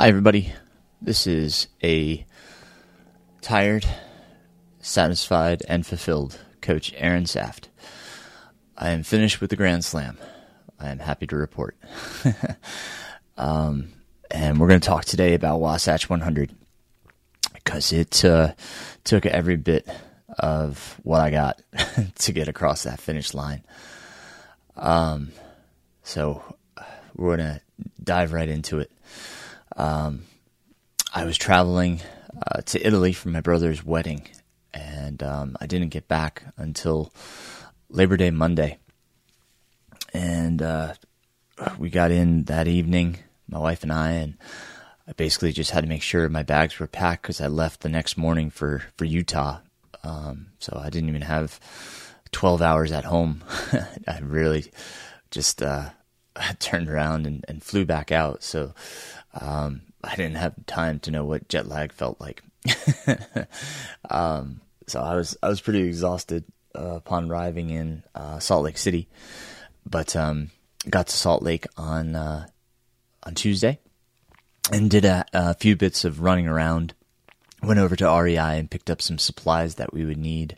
Hi, everybody. This is a tired, satisfied, and fulfilled Coach Aaron Saft. I am finished with the Grand Slam. I am happy to report. um, and we're going to talk today about Wasatch 100 because it uh, took every bit of what I got to get across that finish line. Um, so we're going to dive right into it. Um, I was traveling uh, to Italy for my brother's wedding, and um, I didn't get back until Labor Day Monday. And uh, we got in that evening, my wife and I, and I basically just had to make sure my bags were packed because I left the next morning for for Utah. Um, so I didn't even have 12 hours at home. I really just uh, turned around and, and, flew back out. So um, I didn't have time to know what jet lag felt like. um, so I was I was pretty exhausted uh, upon arriving in uh, Salt Lake City, but um, got to Salt Lake on uh, on Tuesday and did a, a, few bits of running around. Went over to REI and picked up some supplies that we would need.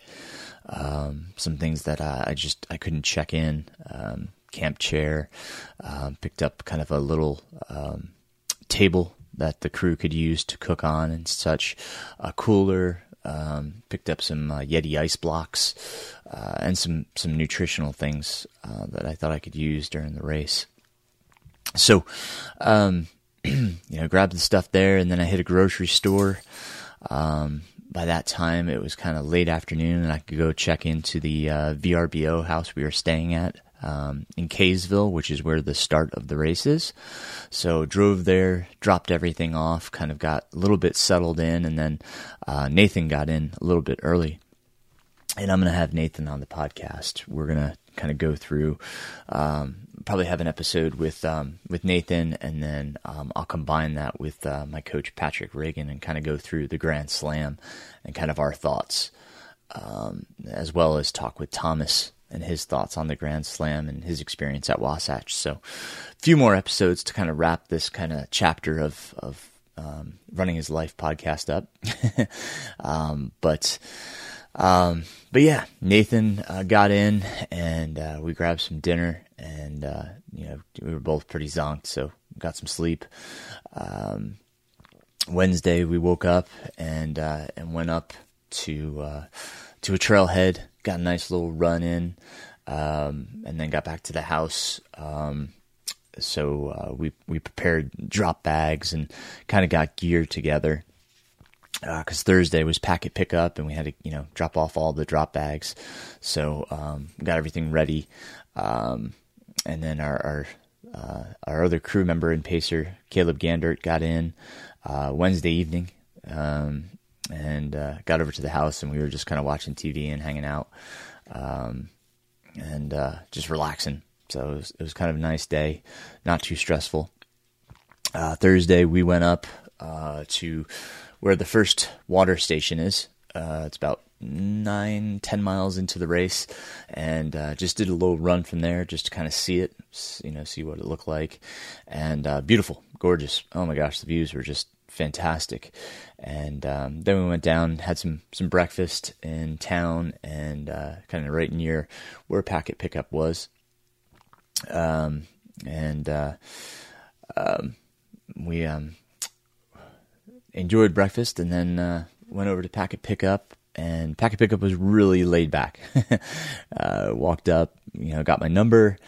Um, some things that I, I, just I couldn't check in. Um, camp chair. Um, picked up kind of a little um, table that the crew could use to cook on and such. A cooler. Um, picked up some uh, Yeti ice blocks uh, and some some nutritional things uh, that I thought I could use during the race. So, um, you know, grabbed the stuff there, and then I hit a grocery store. Um, by that time, it was kind of late afternoon, and I could go check into the uh, VRBO house we were staying at um, in Kaysville, which is where the start of the race is. So drove there, dropped everything off, kind of got a little bit settled in, and then uh, Nathan got in a little bit early. And I'm going to have Nathan on the podcast. We're going to kind of go through, um, probably have an episode with um, with Nathan, and then um, I'll combine that with uh, my coach Patrick Reagan and kind of go through the Grand Slam and kind of our thoughts, um, as well as talk with Thomas and his thoughts on the Grand Slam and his experience at Wasatch. So, a few more episodes to kind of wrap this kind of chapter of of um, running is life podcast up. um, but um, but yeah, Nathan uh, got in and uh, we grabbed some dinner and uh, you know we were both pretty zonked, so got some sleep. Um, Wednesday we woke up and uh, and went up to uh, to a trailhead got a nice little run in, um, and then got back to the house. Um, so uh, we we prepared drop bags and kind of got gear together because uh, Thursday was packet pickup and we had to you know drop off all the drop bags. So um, got everything ready, um, and then our our, uh, our other crew member and pacer Caleb Gandert got in uh, Wednesday evening. Um, and uh, got over to the house, and we were just kind of watching TV and hanging out, um, and uh, just relaxing. So it was, it was, kind of a nice day, not too stressful. Uh, Thursday, we went up uh, to where the first water station is. Uh, it's about nine, ten miles into the race, and uh, just did a little run from there, just to kind of see it, you know, see what it looked like, and beautiful, gorgeous. Oh my gosh, the views were just fantastic. And um, then we went down, had some some breakfast in town, and uh, kind of right near where Packet Pickup was. Um, and uh, um, we um, enjoyed breakfast, and then uh, went over to Packet Pickup. And Packet Pickup was really laid back. Uh, walked up, you know, got my number,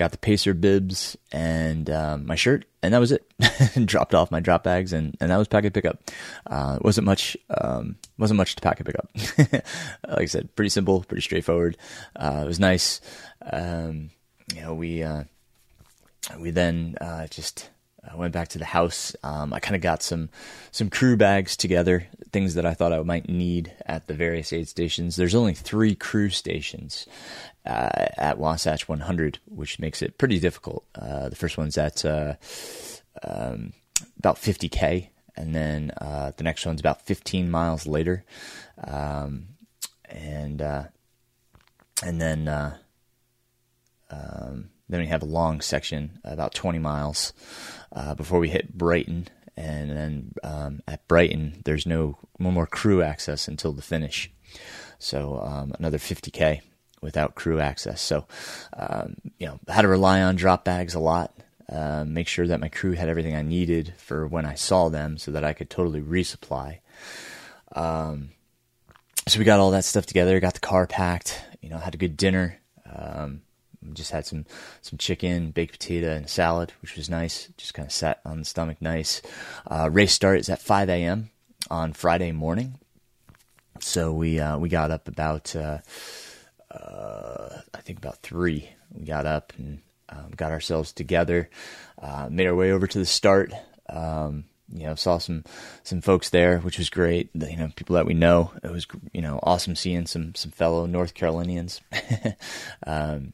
got the Pacer bibs and um, my shirt, and that was it. Dropped off my drop bags, and, and that was packet pickup. Uh, wasn't much um, wasn't much to packet pickup. like I said, pretty simple, pretty straightforward. Uh, it was nice. Um, you know, we uh, we then uh, just I went back to the house. Um, I kind of got some some crew bags together, things that I thought I might need at the various aid stations. There's only three crew stations uh, at Wasatch 100, which makes it pretty difficult. Uh, the first one's at uh, um, about 50k, and then uh, the next one's about 15 miles later, um, and uh, and then uh, um, then we have a long section about 20 miles before we hit Brighton, and then um, at Brighton, there's no, no more crew access until the finish. So um, another 50k without crew access. So um, you know, had to rely on drop bags a lot. Uh, make sure that my crew had everything I needed for when I saw them, so that I could totally resupply. Um, so we got all that stuff together, got the car packed, you know, had a good dinner. Um, just had some some chicken, baked potato, and salad, which was nice. Just kind of sat on the stomach, nice. Uh, race start is at 5 a.m. on Friday morning, so we uh, we got up about uh, uh, I think about three. We got up and um, got ourselves together, uh, made our way over to the start. Um, you know, saw some some folks there, which was great. You know, people that we know. It was you know awesome seeing some some fellow North Carolinians, um,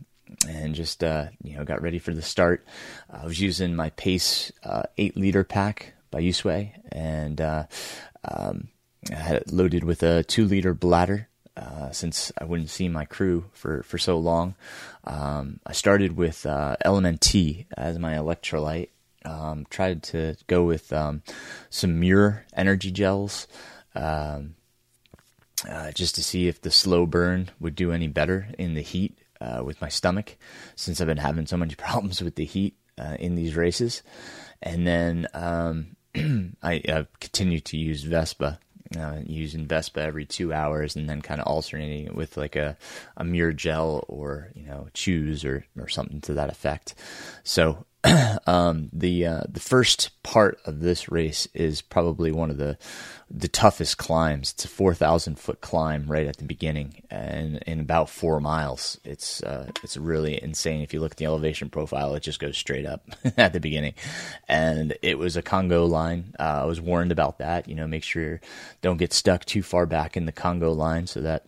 and just uh, you know got ready for the start. I was using my Pace uh, eight liter pack by USWE, and uh, um, I had it loaded with a two liter bladder. Uh, since I wouldn't see my crew for, for so long, um, I started with uh, LMNT as my electrolyte, um, tried to go with um, some Muir energy gels um, uh, just to see if the slow burn would do any better in the heat uh, with my stomach, since I've been having so many problems with the heat uh, in these races. And then um, I continue to use Vespa. Uh, using Vespa every two hours and then kind of alternating it with like a, a Muir gel or you know chews or or something to that effect. So um, the uh, the first part of this race is probably one of the the toughest climbs. It's a four thousand foot climb right at the beginning, and in about four miles, it's uh, it's really insane. If you look at the elevation profile, it just goes straight up at the beginning, and it was a Congo line. Uh, I was warned about that. You know, make sure you don't get stuck too far back in the Congo line so that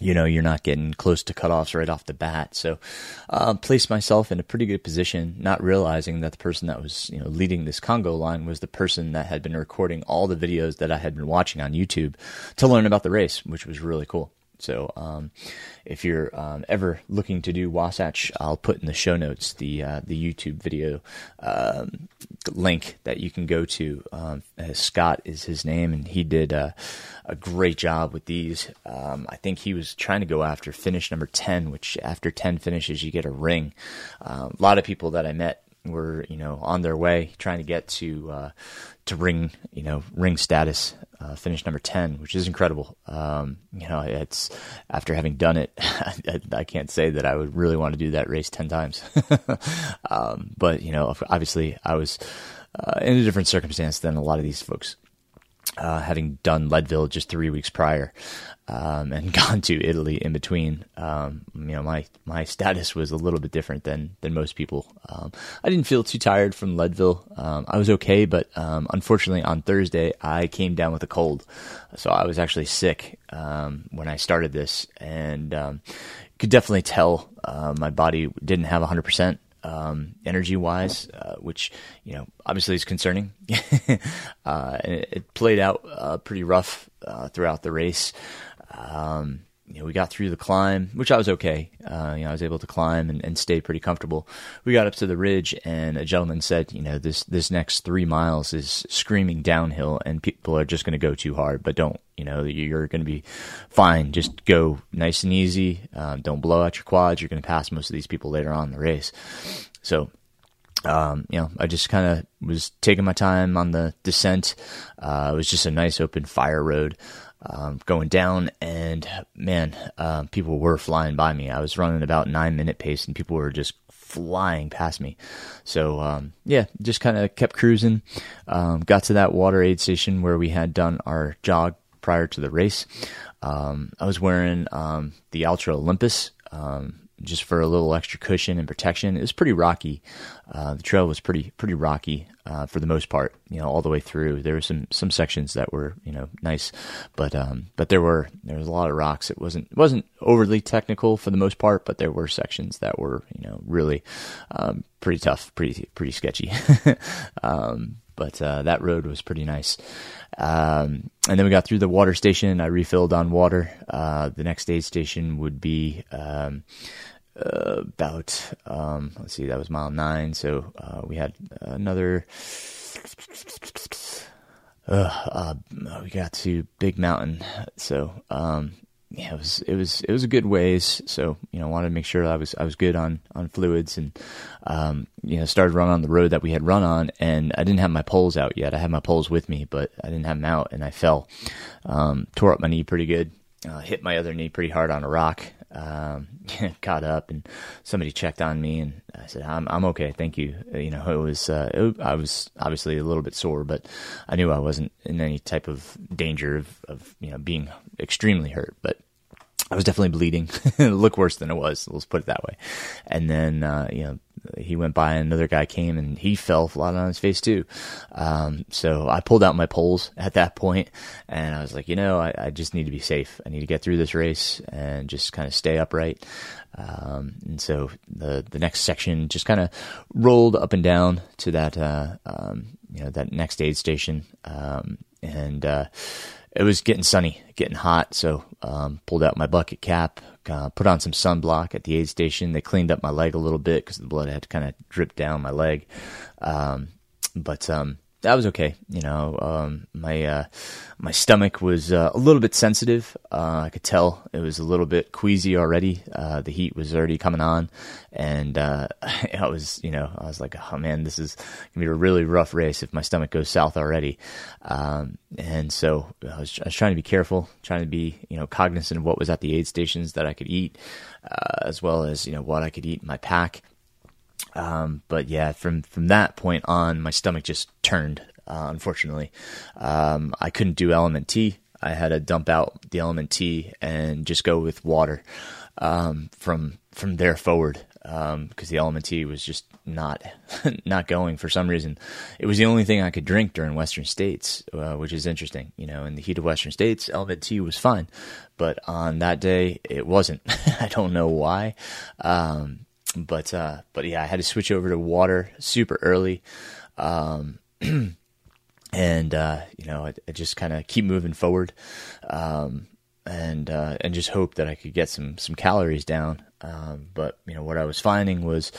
you know, you're not getting close to cutoffs right off the bat. So, uh, placed myself in a pretty good position, not realizing that the person that was, you know, leading this Congo line was the person that had been recording all the videos that I had been watching on YouTube to learn about the race, which was really cool. So, um, if you're um, ever looking to do Wasatch, I'll put in the show notes the uh, the YouTube video um, link that you can go to. Um, Scott is his name, and he did uh, a great job with these. Um, I think he was trying to go after finish number ten, which after ten finishes you get a ring. Uh, a lot of people that I met were you know on their way trying to get to uh, to ring you know ring status uh, finished number 10 which is incredible. Um, you know it's after having done it I, I, can't say that I would really want to do that race 10 times. Um, but you know obviously I was uh, in a different circumstance than a lot of these folks uh, having done Leadville just three weeks prior um, and gone to Italy in between, um, you know, my, my status was a little bit different than, than most people. Um, I didn't feel too tired from Leadville. Um, I was okay, but um, unfortunately on Thursday I came down with a cold, so I was actually sick um, when I started this, and could definitely tell uh, my body didn't have hundred percent um, energy wise, uh, which you know obviously is concerning. uh, and it, it, played out uh, pretty rough uh, throughout the race. Um, you know, we got through the climb, which I was okay. Uh, you know, I was able to climb and, and stay pretty comfortable. We got up to the ridge, and a gentleman said, "You know, this this next three miles is screaming downhill, and people are just going to go too hard. But don't, you know, you're going to be fine. Just go nice and easy. Um, don't blow out your quads. You're going to pass most of these people later on in the race." So um, you know, I just kind of was taking my time on the descent. Uh, it was just a nice open fire road um, going down, and man, uh, people were flying by me. I was running about nine minute pace, and people were just flying past me. So um, yeah, just kind of kept cruising. Um, got to that water aid station where we had done our jog prior to the race. Um, I was wearing um, the Altra Olympus um, just for a little extra cushion and protection. It was pretty rocky. Uh, the trail was pretty pretty rocky uh, for the most part. You know, all the way through. There were some some sections that were you know nice, but um, but there were there was a lot of rocks. It wasn't it wasn't overly technical for the most part, but there were sections that were you know really um, pretty tough, pretty pretty sketchy. um, but uh, that road was pretty nice. Um, and then we got through the water station. I refilled on water. Uh, the next aid station would be um, uh, about um, let's see, that was mile nine. So uh, we had another uh, we got to Big Mountain, so um, yeah, it was it was it was a good ways. So you know, I wanted to make sure I was I was good on on fluids, and um, you know, started running on the road that we had run on, and I didn't have my poles out yet. I had my poles with me, but I didn't have them out, and I fell, um, tore up my knee pretty good, uh, hit my other knee pretty hard on a rock, um, caught up and somebody checked on me and I said, I'm, I'm okay. Thank you. Uh, you know, it was, uh, it, I was obviously a little bit sore, but I knew I wasn't in any type of danger of, of, you know, being extremely hurt, but I was definitely bleeding. Look worse than it was. Let's put it that way. And then, uh, you know, he went by and another guy came and he fell flat on his face too. Um, so I pulled out my poles at that point and I was like, you know, I, I, just need to be safe. I need to get through this race and just kind of stay upright. Um, and so the, the next section just kind of rolled up and down to that, uh, um, you know, that next aid station. Um, and, uh, it was getting sunny, getting hot, so um, pulled out my bucket cap, uh, put on some sunblock at the aid station. They cleaned up my leg a little bit because the blood had kind of dripped down my leg, um, but um, that was okay. You know, um, my uh, my stomach was uh, a little bit sensitive. Uh, I could tell it was a little bit queasy already. Uh, the heat was already coming on, and uh, I was, you know, I was like, oh man, this is gonna be a really rough race if my stomach goes south already. Um, and so I was, I was, trying to be careful, trying to be, you know, cognizant of what was at the aid stations that I could eat, uh, as well as you know what I could eat in my pack. Um, but yeah, from from that point on, my stomach just turned. Uh, unfortunately, um, I couldn't do LMNT. I had to dump out the LMNT and just go with water um, from from there forward because um, the LMNT was just not not going for some reason. It was the only thing I could drink during Western States, uh, which is interesting. You know, in the heat of Western States, LMNT was fine, but on that day it wasn't. I don't know why. Um, but uh, but yeah, I had to switch over to water super early, um, and uh, you know, I, I just kind of keep moving forward, um, and uh, and just hope that I could get some some calories down. Um, but you know, what I was finding was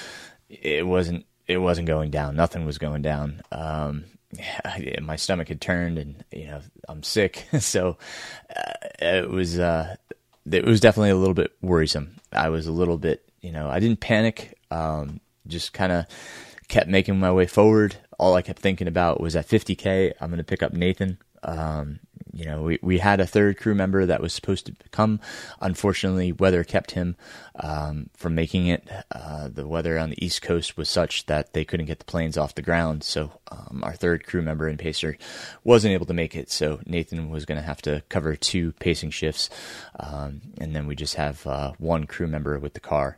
it wasn't it wasn't going down. Nothing was going down. Um, my stomach had turned, and you know, I'm sick, so uh, it was uh, it was definitely a little bit worrisome. I was a little bit you know, I didn't panic. Um, just kind of kept making my way forward. All I kept thinking about was at 50k, I'm going to pick up Nathan. Um, you know, we, we had a third crew member that was supposed to come. Unfortunately, weather kept him um, from making it. Uh, the weather on the East Coast was such that they couldn't get the planes off the ground. So um, our third crew member and pacer wasn't able to make it. So Nathan was going to have to cover two pacing shifts, um, and then we just have uh, one crew member with the car.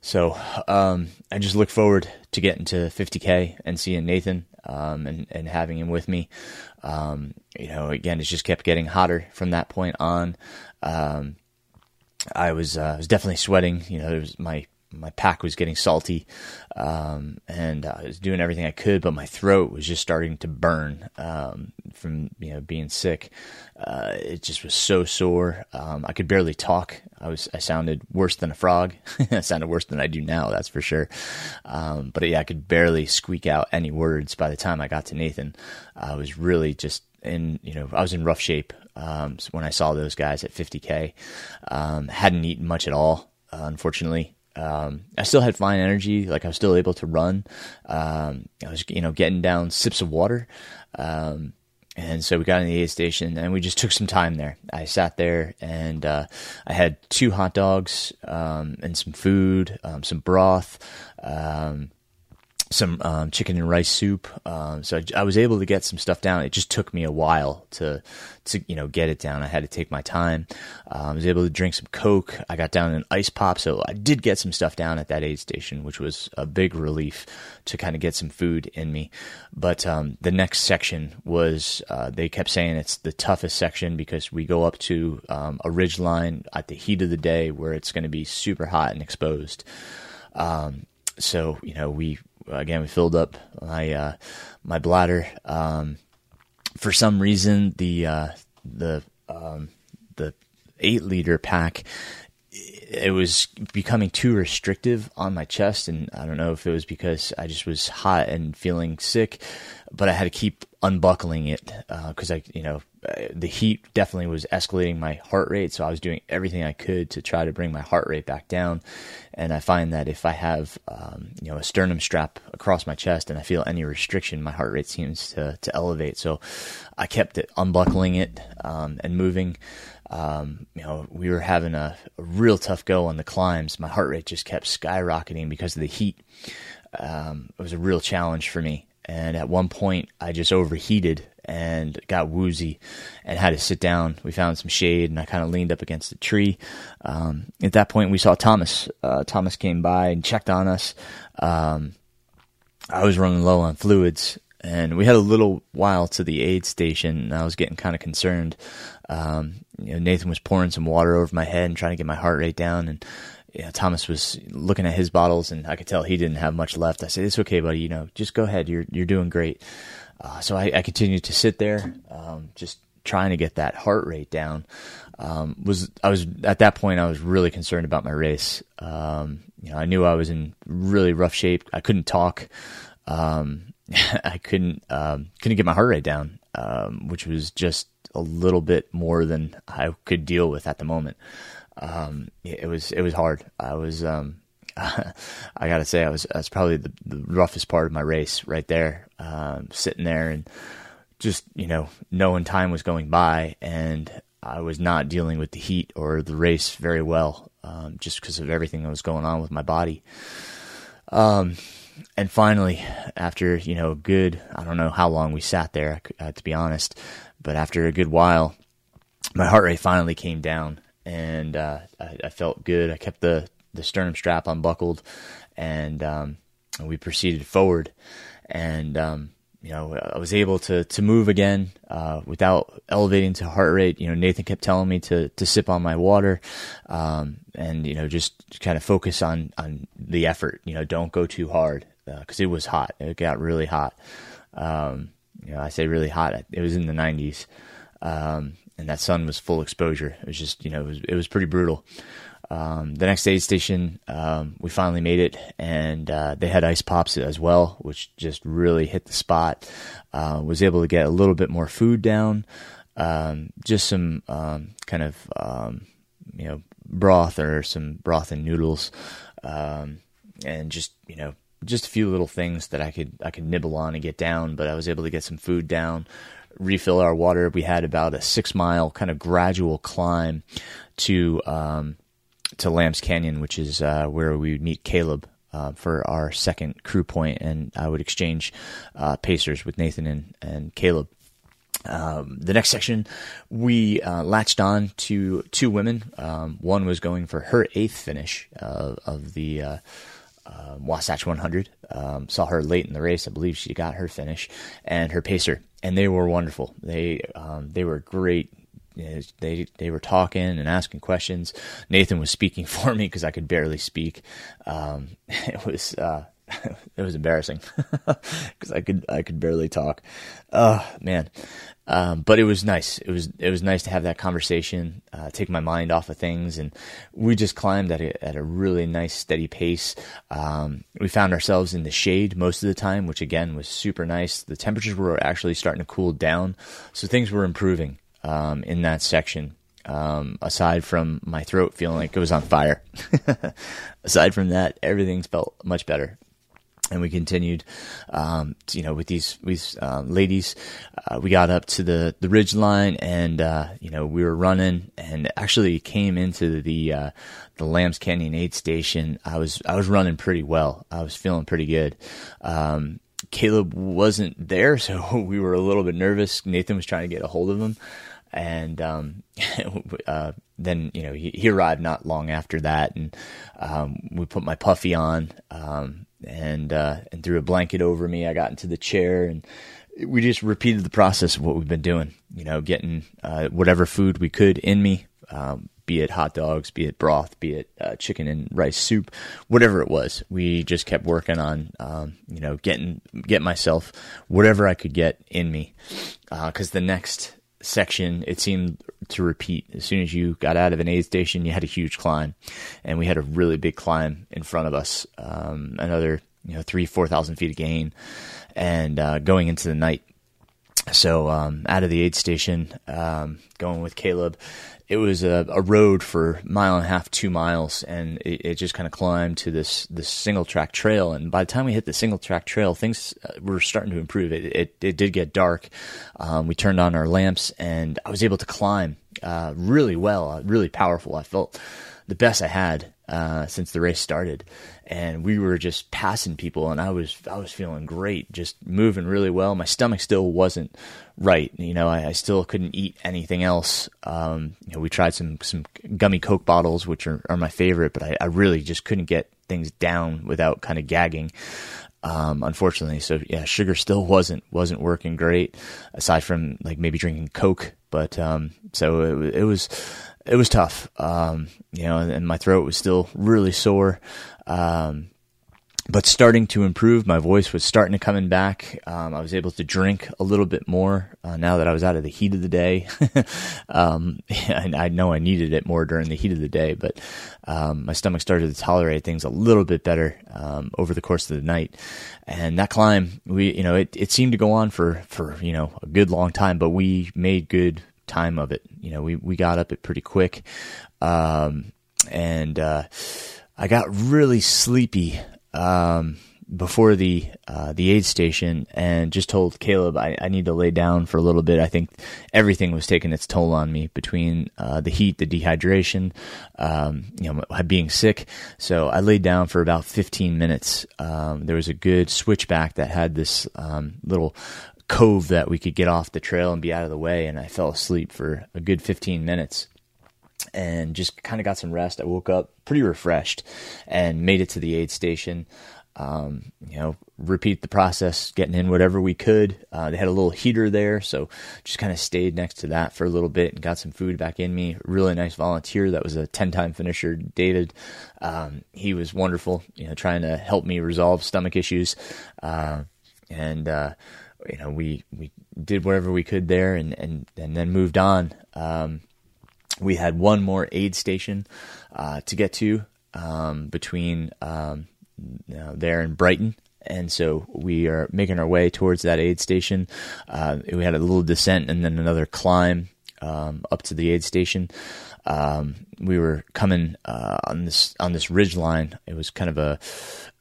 So um, I just look forward to getting to 50k and seeing Nathan um, and and having him with me. Um, you know, again, it just kept getting hotter from that point on. Um, I was uh, was definitely sweating. You know, it was my my pack was getting salty, um, and I was doing everything I could, but my throat was just starting to burn um, from you know being sick. Uh, it just was so sore. Um, I could barely talk. I was I sounded worse than a frog. I sounded worse than I do now, that's for sure. Um, but yeah, I could barely squeak out any words by the time I got to Nathan. I was really just in you know I was in rough shape um, when I saw those guys at 50k. Um, hadn't eaten much at all, uh, unfortunately. Um, I still had fine energy, like I was still able to run. Um, I was, you know, getting down sips of water. Um, and so we got in the aid station and we just took some time there. I sat there and uh, I had two hot dogs um, and some food, um, some broth, um, some um, chicken and rice soup. Um, so I, I, was able to get some stuff down. It just took me a while to to you know get it down. I had to take my time. Um, I was able to drink some Coke. I got down an ice pop, so I did get some stuff down at that aid station, which was a big relief to kind of get some food in me. But um, the next section was uh, they kept saying it's the toughest section because we go up to a ridge line at the heat of the day where it's going to be super hot and exposed. So you know we again, we filled up my uh, my bladder. Um, for some reason, the uh, the um, the eight liter pack it was becoming too restrictive on my chest, and I don't know if it was because I just was hot and feeling sick, but I had to keep unbuckling it because uh, I, you know, the heat definitely was escalating my heart rate, so I was doing everything I could to try to bring my heart rate back down. And I find that if I have, um, you know, a sternum strap across my chest and I feel any restriction, my heart rate seems to to elevate. So I kept it unbuckling it um, and moving. Um, you know, we were having a, a, real tough go on the climbs. My heart rate just kept skyrocketing because of the heat. Um, it was a real challenge for me. And at one point, I just overheated and got woozy and had to sit down. We found some shade and I kind of leaned up against a tree. Um, at that point, we saw Thomas. Uh, Thomas came by and checked on us. Um, I was running low on fluids and we had a little while to the aid station and I was getting kind of concerned. Um, you know, Nathan was pouring some water over my head and trying to get my heart rate down and Thomas was looking at his bottles, and I could tell he didn't have much left. I said, "It's okay, buddy. You know, just go ahead. You're you're doing great." Uh, so I, I, continued to sit there, um, just trying to get that heart rate down. Um, was I was at that point I was really concerned about my race. Um, you know, I knew I was in really rough shape. I couldn't talk. Um, I couldn't um, couldn't get my heart rate down, um, which was just a little bit more than I could deal with at the moment um, it was it was hard. I was um, I gotta say I was that's probably the, the, roughest part of my race right there, um, sitting there and just you know knowing time was going by and I was not dealing with the heat or the race very well, um, just because of everything that was going on with my body. Um, and finally, after you know, good I don't know how long we sat there uh, to be honest, but after a good while, my heart rate finally came down and uh, I, I, felt good. I kept the the sternum strap unbuckled, and um, we proceeded forward. And um, you know, I was able to to move again uh, without elevating to heart rate. You know, Nathan kept telling me to to sip on my water, um, and you know, just kind of focus on on the effort. You know, don't go too hard because uh, it was hot. It got really hot. Um, you know, I say really hot. It was in the 90s. Um, and that sun was full exposure. It was just, you know, it was, it was pretty brutal. Um, the next aid station, um, we finally made it, and uh, they had ice pops as well, which just really hit the spot. Uh, was able to get a little bit more food down, um, just some um, kind of um, you know broth or some broth and noodles, um, and just you know just a few little things that I could I could nibble on and get down. But I was able to get some food down refill our water. We had about a six mile kind of gradual climb to um, to Lambs Canyon, which is uh, where we would meet Caleb uh, for our second crew point, and I would exchange uh, pacers with Nathan and, and Caleb. Um, the next section, we uh, latched on to two women. Um, one was going for her eighth finish of the uh, uh, Wasatch 100. Um, saw her late in the race. I believe she got her finish, and her pacer and they were wonderful. They um, they were great. They they were talking and asking questions. Nathan was speaking for me because I could barely speak. Um, it was uh, it was embarrassing because I could I could barely talk. Oh man, um, but it was nice. It was it was nice to have that conversation, uh, take my mind off of things, and we just climbed at a at a really nice steady pace. Um, we found ourselves in the shade most of the time, which again was super nice. The temperatures were actually starting to cool down, so things were improving um, in that section. Um, aside from my throat feeling like it was on fire, aside from that, everything felt much better and we continued, um, you know, with these these uh, ladies. Uh, we got up to the the ridge line, and uh, you know, we were running, and actually came into the uh, the Lambs Canyon aid station. I was I was running pretty well. I was feeling pretty good. Um, Caleb wasn't there, so we were a little bit nervous. Nathan was trying to get a hold of him, and um, uh, then you know he, he, arrived not long after that, and um, we put my puffy on. Um, and uh, and threw a blanket over me. I got into the chair and we just repeated the process of what we've been doing. You know, getting uh, whatever food we could in me, um, be it hot dogs, be it broth, be it uh, chicken and rice soup, whatever it was. We just kept working on, um, you know, getting get myself whatever I could get in me, because uh, the next section, it seemed to repeat. As soon as you got out of an aid station, you had a huge climb, and we had a really big climb in front of us. Um, another, you know, three, four thousand feet of gain, and uh, going into the night. So um, out of the aid station, um, going with Caleb, it was a, a, road for mile and a half, two miles, and it, it just kind of climbed to this this single track trail. And by the time we hit the single track trail, things uh, were starting to improve. It it, it did get dark. Um, we turned on our lamps, and I was able to climb uh, really well, uh, really powerful. I felt the best I had uh, since the race started, and we were just passing people, and I was I was feeling great, just moving really well. My stomach still wasn't right, you know. I, I still couldn't eat anything else. Um, you know, we tried some some gummy Coke bottles, which are, are my favorite, but I, I really just couldn't get things down without kind of gagging. Um, unfortunately, so yeah, sugar still wasn't wasn't working great, aside from like maybe drinking Coke. But um, so it, it was it was tough, um, you know, and my throat was still really sore. Um, but starting to improve. My voice was starting to coming back. Um, I was able to drink a little bit more uh, now that I was out of the heat of the day. um, and I know I needed it more during the heat of the day, but um, my stomach started to tolerate things a little bit better um, over the course of the night. And that climb, we you know, it, it seemed to go on for for you know a good long time, but we made good time of it. You know, we we got up it pretty quick, um, and uh, I got really sleepy um, before the uh, the aid station and just told Caleb I, I, need to lay down for a little bit. I think everything was taking its toll on me between uh, the heat, the dehydration, um, you know, being sick. So I laid down for about 15 minutes. Um, there was a good switchback that had this um, little cove that we could get off the trail and be out of the way, and I fell asleep for a good 15 minutes and just kind of got some rest. I woke up pretty refreshed and made it to the aid station. Um, you know, repeat the process, getting in whatever we could. Uh, they had a little heater there, so just kind of stayed next to that for a little bit and got some food back in me. Really nice volunteer that was a 10 time finisher, David. Um, he was wonderful, you know, trying to help me resolve stomach issues. Uh, and, uh, you know, we, we did whatever we could there and, and, and then moved on. Um, we had one more aid station uh, to get to um, between um, you know, there and Brighton. And so we are making our way towards that aid station. Uh, we had a little descent and then another climb um, up to the aid station. Um, we were coming uh, on this on this ridge line. It was kind of a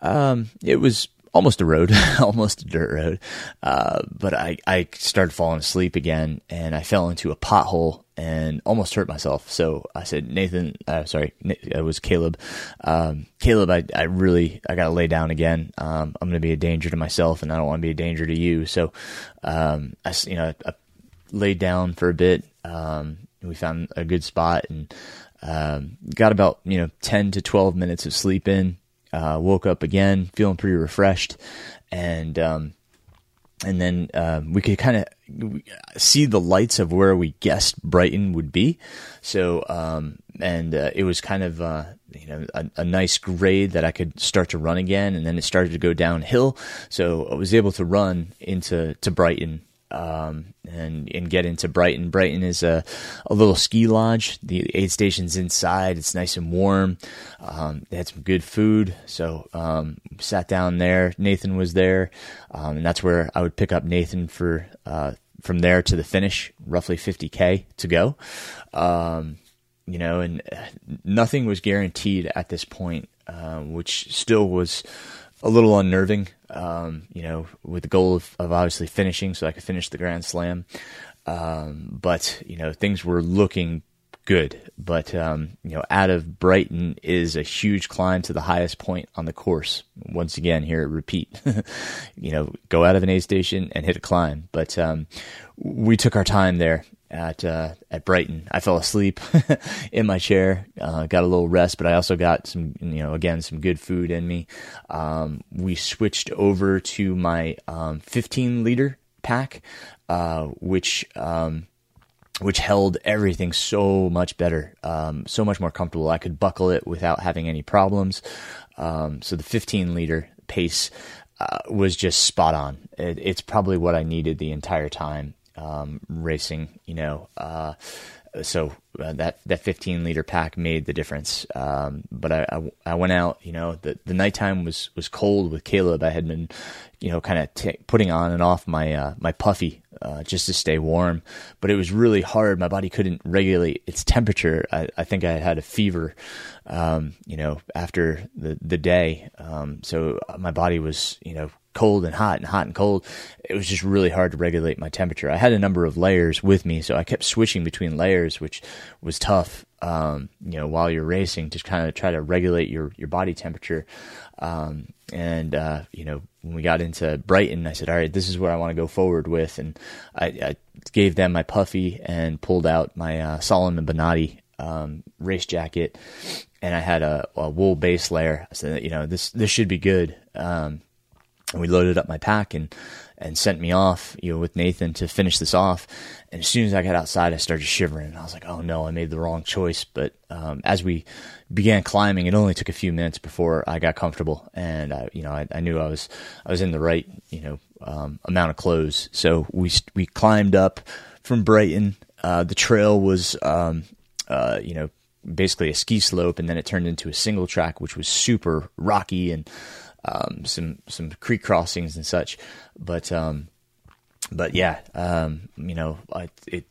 um, it was almost a road, almost a dirt road. Uh, but I, I started falling asleep again and I fell into a pothole and almost hurt myself. So I said, Nathan, uh, sorry, it was Caleb. Um, Caleb, I, I really, I got to lay down again. Um, I'm going to be a danger to myself and I don't want to be a danger to you. So, um, I, you know, I laid down for a bit. Um, we found a good spot and, um, got about, you know, 10 to 12 minutes of sleep in uh, woke up again, feeling pretty refreshed, and um, and then uh, we could kind of see the lights of where we guessed Brighton would be. So, um, and uh, it was kind of uh, you know a, a, nice grade that I could start to run again, and then it started to go downhill. So I was able to run into to Brighton um, and and get into Brighton. Brighton is a, a little ski lodge. The aid station's inside. It's nice and warm. Um, they had some good food, so um, sat down there. Nathan was there, um, and that's where I would pick up Nathan for uh, from there to the finish, roughly 50k to go. Um, you know, and nothing was guaranteed at this point, uh, which still was a little unnerving um, you know, with the goal of, of, obviously finishing so I could finish the Grand Slam. Um, but, you know, things were looking good. But, um, you know, out of Brighton is a huge climb to the highest point on the course. Once again, here, repeat, you know, go out of an aid station and hit a climb. But um, we took our time there at uh, at Brighton. I fell asleep in my chair, uh, got a little rest, but I also got some, you know, again some good food in me. Um, we switched over to my um, 15 liter pack, uh, which um, which held everything so much better, um, so much more comfortable. I could buckle it without having any problems. Um, so the 15 liter pace uh, was just spot on. It, it's probably what I needed the entire time um, racing. You know, uh, so uh, that that 15 liter pack made the difference. Um, but I, I, I went out. You know, the the nighttime was was cold with Caleb. I had been, you know, kind of t- putting on and off my uh, my puffy uh, just to stay warm. But it was really hard. My body couldn't regulate its temperature. I, I think I had a fever, um, you know, after the the day. Um, so my body was, you know, cold and hot and hot and cold. It was just really hard to regulate my temperature. I had a number of layers with me, so I kept switching between layers, which was tough. Um, you know, while you're racing, just kind of try to regulate your your body temperature. Um, and uh, you know, when we got into Brighton, I said, "All right, this is where I want to go forward with," and I, I gave them my puffy and pulled out my uh, Salomon Bonatti um, race jacket, and I had a, a, wool base layer. I said, you know, this this should be good. Um, and we loaded up my pack and and sent me off, you know, with Nathan to finish this off. And as soon as I got outside, I started shivering. I was like, "Oh no, I made the wrong choice." But um, as we began climbing, it only took a few minutes before I got comfortable, and I, you know, I, I knew I was I was in the right, you know, um, amount of clothes. So we we climbed up from Brighton. Uh, the trail was, um, uh, you know, basically a ski slope, and then it turned into a single track, which was super rocky and um, some some creek crossings and such. But um, but yeah, um, you know, I, it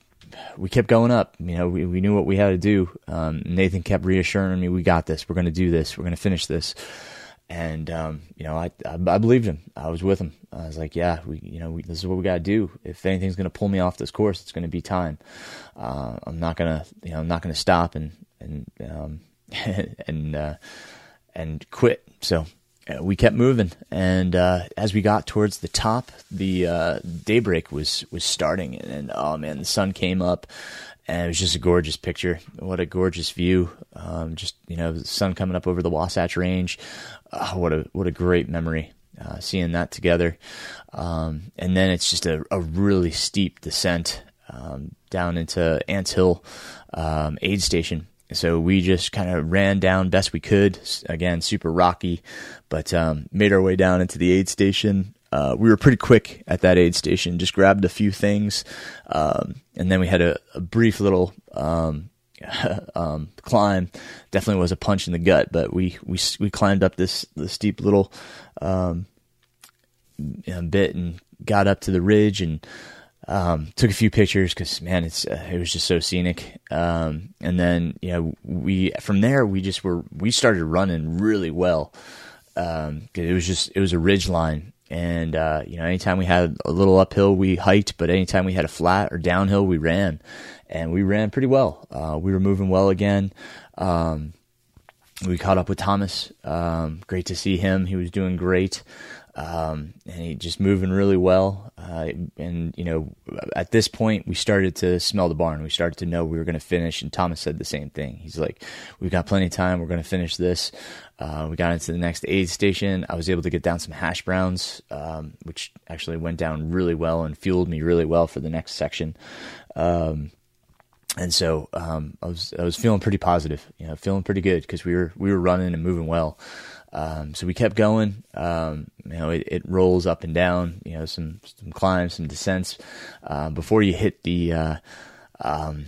we kept going up. You know, we we knew what we had to do. Um, Nathan kept reassuring me, "We got this. We're going to do this. We're going to finish this." And um, you know, I, I, I believed him. I was with him. I was like, "Yeah, we you know we, this is what we got to do. If anything's going to pull me off this course, it's going to be time. Uh, I'm not gonna you know I'm not going to stop and and um, and uh, and quit." So we kept moving, and uh, as we got towards the top, the uh, daybreak was was starting, and, and, oh man, the sun came up, and it was just a gorgeous picture. What a gorgeous view! Um, just you know, the sun coming up over the Wasatch Range. Oh, what a what a great memory. Uh, seeing that together, um, and then it's just a, a really steep descent um, down into Ant Hill um, aid station, so we just kind of ran down best we could. Again, super rocky, but um, made our way down into the aid station. Uh, we were pretty quick at that aid station. Just grabbed a few things, um, and then we had a, a brief little um, um climb. Definitely was a punch in the gut, but we we we climbed up this steep little um, bit and got up to the ridge and um, took a few pictures because man, it's uh, it was just so scenic. Um, and then you know we from there we just were we started running really well. Um, it was just it was a ridge line, and uh, you know anytime we had a little uphill we hiked, but anytime we had a flat or downhill we ran, and we ran pretty well. Uh, we were moving well again. Um, we caught up with Thomas. Um, great to see him. He was doing great um, and he just moving really well. Uh, and you know, at this point, we started to smell the barn. We started to know we were going to finish. And Thomas said the same thing. He's like, "We've got plenty of time. We're going to finish this." Uh, we got into the next aid station. I was able to get down some hash browns, um, which actually went down really well and fueled me really well for the next section. Um, and so um, I was I was feeling pretty positive, you know, feeling pretty good because we were we were running and moving well. Um, so we kept going. Um, you know, it, it, rolls up and down. You know, some some climbs, some descents uh, before you hit the uh, um,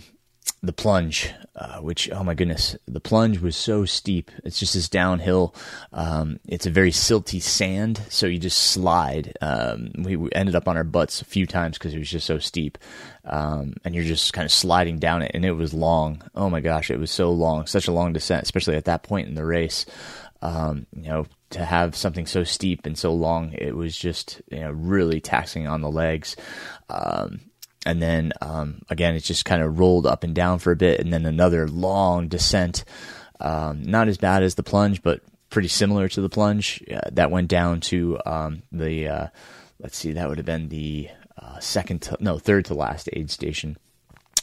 the plunge. Uh, which oh my goodness, the plunge was so steep. It's just this downhill. Um, it's a very silty sand, so you just slide. Um, we, we, ended up on our butts a few times because it was just so steep, um, and you're just kind of sliding down it. And it was long. Oh my gosh, it was so long, such a long descent, especially at that point in the race um, you know, to have something so steep and so long, it was just you know really taxing on the legs. Um, and then um, again, it just kind of rolled up and down for a bit, and then another long descent. Um, not as bad as the plunge, but pretty similar to the plunge. Uh, that went down to um, the uh, let's see, that would have been the uh, second, to, no, third to last aid station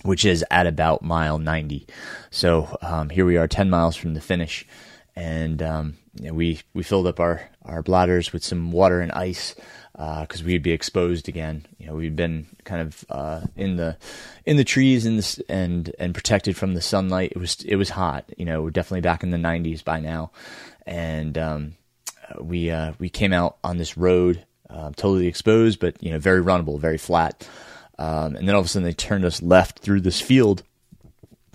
which is at about mile 90. So um, here we are, 10 miles from the finish, and um, you know, we we filled up our our bladders with some water and ice because uh, we'd be exposed again. You know, we'd been kind of uh, in the in the trees and and and protected from the sunlight. It was it was hot. You know, we're definitely back in the 90s by now, and um, we uh, we came out on this road uh, totally exposed, but you know, very runnable, very flat. Um, and then all of a sudden they turned us left through this field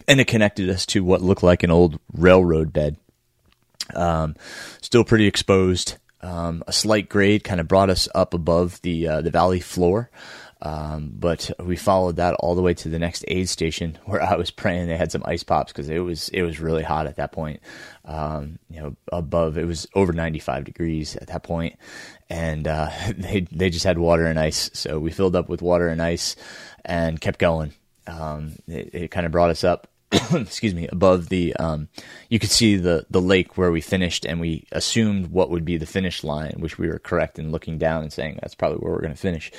and it connected us to what looked like an old railroad bed. Um, still pretty exposed. Um, a slight grade kind of brought us up above the uh, the valley floor. Um, but we followed that all the way to the next aid station where I was praying they had some ice pops because it was it was really hot at that point. Um, you know, above it was over 95 degrees at that point, and uh, they they just had water and ice. So we filled up with water and ice and kept going. Um, it, it kind of brought us up excuse me, above the, um, you could see the, the lake where we finished and we assumed what would be the finish line, which we were correct in looking down and saying that's probably where we're going to finish.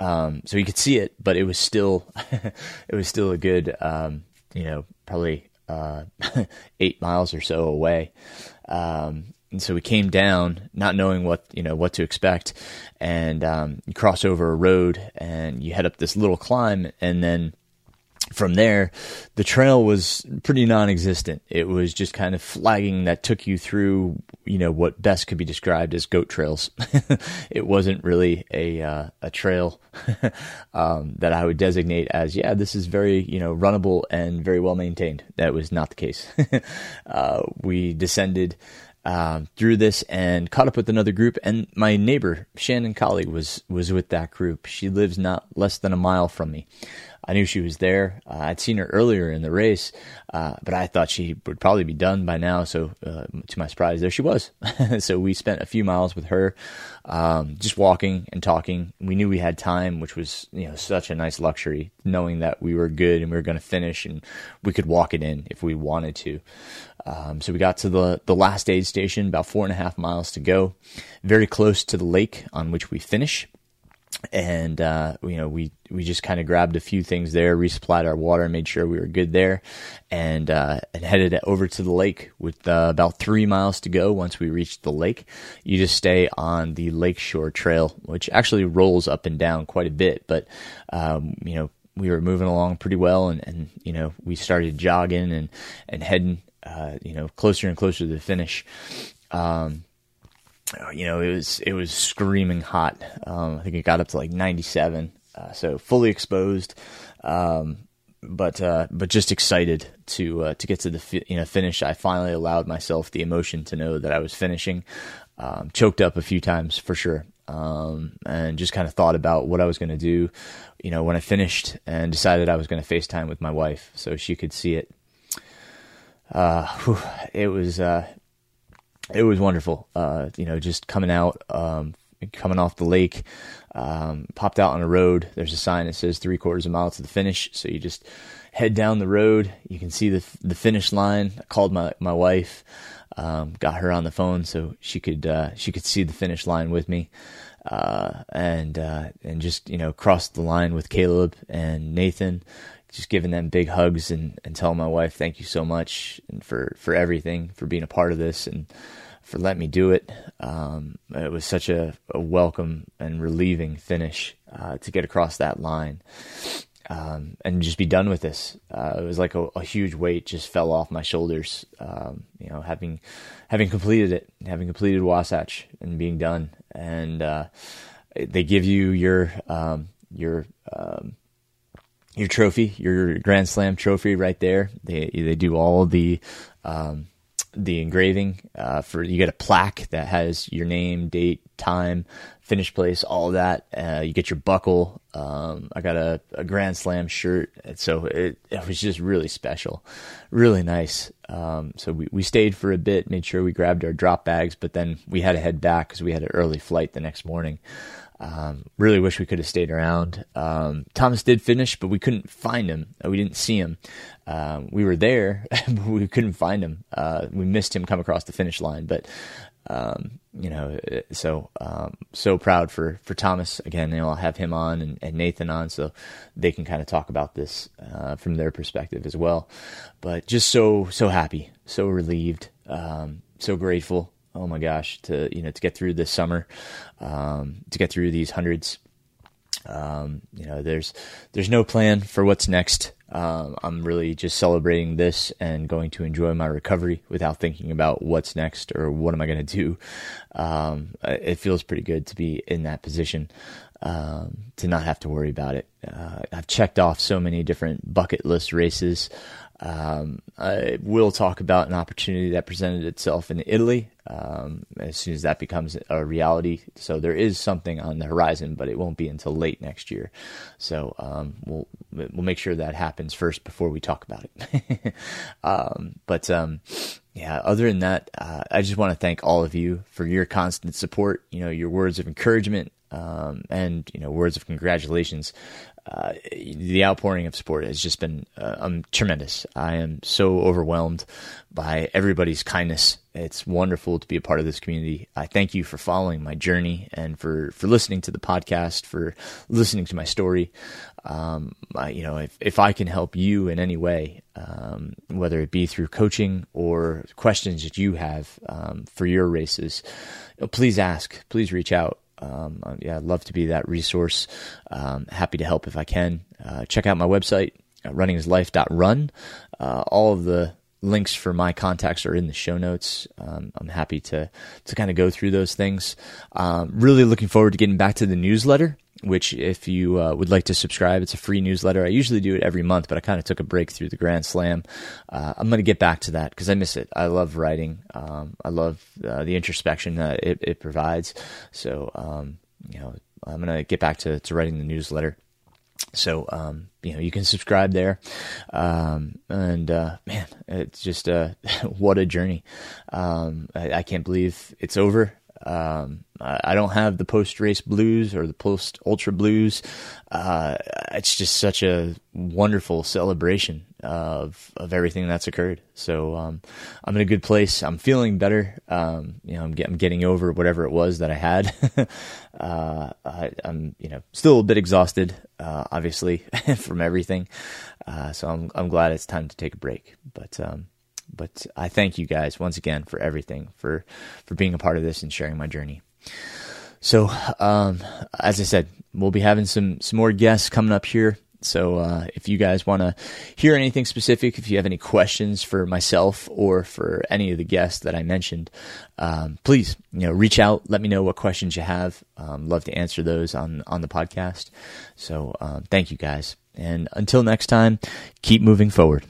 Um, so you could see it, but it was still, it was still a good, um, you know, probably, uh, eight miles or so away. Um, and so we came down not knowing what, you know, what to expect. And, um, you cross over a road and you head up this little climb and then, from there, the trail was pretty non-existent. It was just kind of flagging that took you through, you know, what best could be described as goat trails. it wasn't really a uh, a trail um, that I would designate as, yeah, this is very, you know, runnable and very well maintained. That was not the case. uh, we descended um, through this and caught up with another group. And my neighbor, Shannon Colleague, was was with that group. She lives not less than a mile from me. I knew she was there. Uh, I'd seen her earlier in the race, uh, but I thought she would probably be done by now. So, uh, to my surprise, there she was. so we spent a few miles with her, um, just walking and talking. We knew we had time, which was you know such a nice luxury, knowing that we were good and we were going to finish and we could walk it in if we wanted to. Um, so we got to the the last aid station, about four and a half miles to go, very close to the lake on which we finish and uh, you know we we just kind of grabbed a few things there, resupplied our water, made sure we were good there, and uh, and headed over to the lake with uh, about three miles to go. Once we reached the lake, you just stay on the lakeshore trail, which actually rolls up and down quite a bit, but um, you know we were moving along pretty well, and, and you know we started jogging and and heading uh, you know closer and closer to the finish. Um, you know, it was it was screaming hot. Um, I think it got up to like 97, uh, so fully exposed. Um, but uh, but just excited to uh, to get to the fi- you know finish. I finally allowed myself the emotion to know that I was finishing. Um, choked up a few times for sure, um, and just kind of thought about what I was going to do. You know, when I finished, and decided I was going to FaceTime with my wife so she could see it. Uh, whew, it was uh, it was wonderful. Uh, you know, just coming out, um, coming off the lake, um, popped out on a road. There's a sign that says three quarters of a mile to the finish. So you just head down the road. You can see the the finish line. I called my my wife, um, got her on the phone so she could uh, she could see the finish line with me. Uh, and uh, and just you know crossed the line with Caleb and Nathan, just giving them big hugs and, and telling my wife thank you so much and for, for everything, for being a part of this and for letting me do it. Um, it was such a, a, welcome and relieving finish uh, to get across that line um, and just be done with this. Uh, it was like a, a, huge weight just fell off my shoulders. Um, you know, having having completed it, having completed Wasatch and being done, and uh, they give you your um, your um, your trophy, your Grand Slam trophy, right there. They they do all the um, the engraving uh, for you get a plaque that has your name, date, time, finish place, all that. Uh, you get your buckle. Um, I got a, a, Grand Slam shirt, and so it, it, was just really special, really nice. Um, so we, we stayed for a bit, made sure we grabbed our drop bags, but then we had to head back because we had an early flight the next morning. Um, really wish we could have stayed around. Um, Thomas did finish, but we couldn't find him. Uh, we didn't see him. Um, we were there, but we couldn't find him. Uh, we missed him come across the finish line, but um, you know, uh, so um, so proud for for Thomas again. You know, I'll have him on and, and Nathan on, so they can kind of talk about this uh, from their perspective as well. But just so so happy, so relieved, um, so grateful oh my gosh, to you know to get through this summer, um, to get through these hundreds. Um, you know, there's there's no plan for what's next. Um, I'm really just celebrating this and going to enjoy my recovery without thinking about what's next or what am I going to do. Um, it feels pretty good to be in that position. um, to not have to worry about it. Uh, I've checked off so many different bucket list races. Um, I will talk about an opportunity that presented itself in Italy um, as soon as that becomes a reality. So there is something on the horizon, but it won't be until late next year. So um, we'll we'll make sure that happens first before we talk about it. um, but um, yeah, other than that, uh, I just want to thank all of you for your constant support. You know, your words of encouragement um, and you know words of congratulations. Uh, the outpouring of support has just been uh, um, tremendous. I am so overwhelmed by everybody's kindness. It's wonderful to be a part of this community. I thank you for following my journey and for, for listening to the podcast, for listening to my story. Um, I, you know, if, if I can help you in any way, um, whether it be through coaching or questions that you have um, for your races, please ask, please reach out. Um, uh, yeah, I'd love to be that resource. Um, happy to help if I can. Uh, check out my website, uh, runningislife.run. Uh, all of the links for my contacts are in the show notes. Um, I'm happy to to kind of go through those things. Um, really looking forward to getting back to the newsletter which if you uh, would like to subscribe, it's a free newsletter. I usually do it every month, but I kind of took a break through the Grand Slam. Uh, I'm going to get back to that because I miss it. I love writing. Um, I love uh, the introspection that it, it provides. So, um, you know, I'm going to get back to, to writing the newsletter. So, um, you know, you can subscribe there. Um, and, uh, man, it's just, uh, what a journey. Um, I, I, can't believe it's over. Um, I don't have the post race blues or the post ultra blues. Uh, it's just such a wonderful celebration of of everything that's occurred. So um, I'm in a good place. I'm feeling better. Um, you know, I'm, get, I'm, getting over whatever it was that I had. uh, I, am you know still a bit exhausted, uh, obviously from everything. Uh, so I'm I'm glad it's time to take a break. But um, but I thank you guys once again for everything, for for being a part of this and sharing my journey. So, um, as I said, we'll be having some some more guests coming up here. So, uh, if you guys want to hear anything specific, if you have any questions for myself or for any of the guests that I mentioned, um, please, you know, reach out. Let me know what questions you have. Um, love to answer those on on the podcast. So, um, thank you guys, and until next time, keep moving forward.